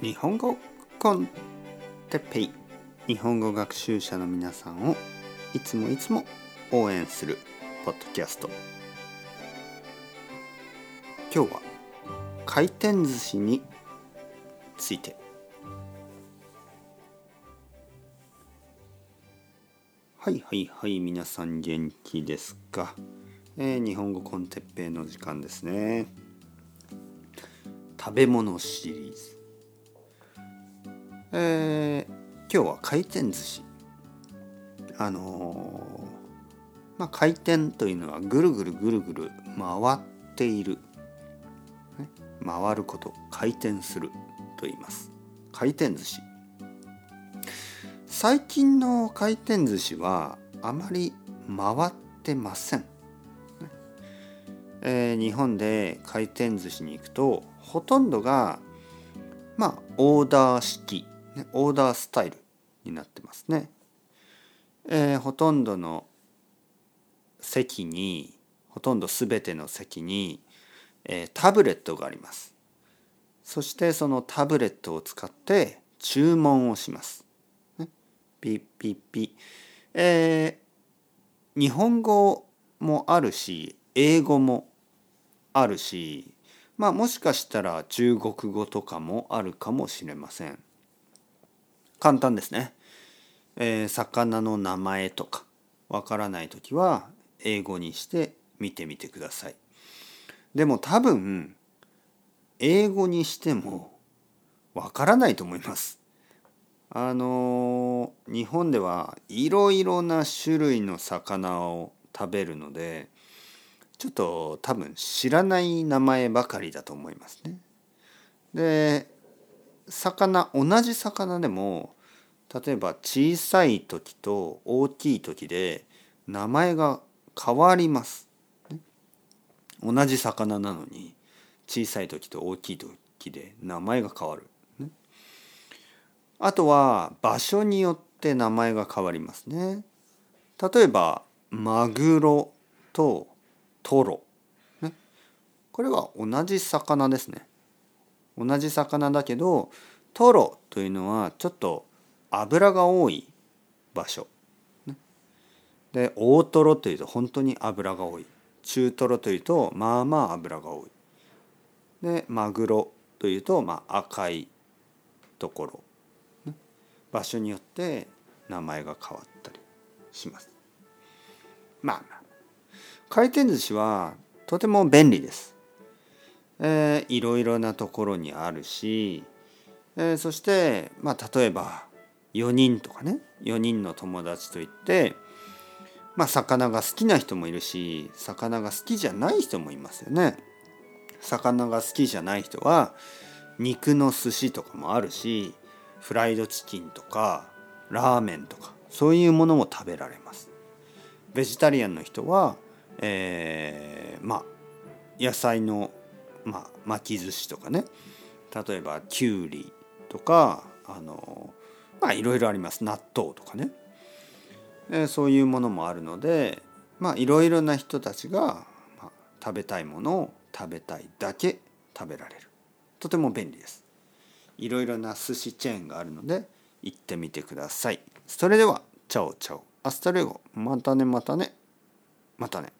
日本語コンテッペイ。日本語学習者の皆さんをいつもいつも応援するポッドキャスト。今日は回転寿司について。はいはいはい皆さん元気ですか、えー、日本語コンテッペイの時間ですね。食べ物シリーズ。えー、今日は回転寿司。あのー、まあ回転というのはぐるぐるぐるぐる回っている、ね、回ること回転すると言います。回転寿司。最近の回転寿司はあまり回ってません、えー、日本で回転寿司に行くとほとんどがまあオーダー式、オーダースタイルになってますね、えー、ほとんどの席にほとんど全ての席に、えー、タブレットがあります。そしてそのタブレットを使って注文をします。ピッピッピえー、日本語もあるし英語もあるしまあもしかしたら中国語とかもあるかもしれません。簡単ですね、えー、魚の名前とかわからない時は英語にして見てみてください。でも多分英語にしてもわからないと思います。あの日本ではいろいろな種類の魚を食べるのでちょっと多分知らない名前ばかりだと思いますね。で魚同じ魚でも例えば小さい時と大きい時で名前が変わります。同じ魚なのに小さい時と大きい時で名前が変わる。あとは場所によって名前が変わりますね。例えばマグロとトロ、ね、これは同じ魚ですね。同じ魚だけどトロというのはちょっと脂が多い場所。で大トロというと本当に脂が多い。中トロというとまあまあ脂が多い。でマグロというとまあ赤いところ場所によって名前が変わったりします。まあまあ回転寿司はとても便利です。えー、いろいろなところにあるし、えー、そしてまあ例えば4人とかね4人の友達といってまあ魚が好きな人もいるし魚が好きじゃない人もいますよね。魚が好きじゃない人は肉の寿司とかもあるしフライドチキンとかラーメンとかそういうものも食べられますベジタリアンの人は、えー、まあ野菜の、まあ、巻き寿司とかね例えばきゅうりとかあのまあいろいろあります納豆とかね、え、そういうものもあるのでまあいろいろな人たちが、まあ、食べたいものを食べたいだけ食べられるとても便利ですいろいろな寿司チェーンがあるので行ってみてください。それでは、 ciao ciao。 hasta luego。またねまたね。またね。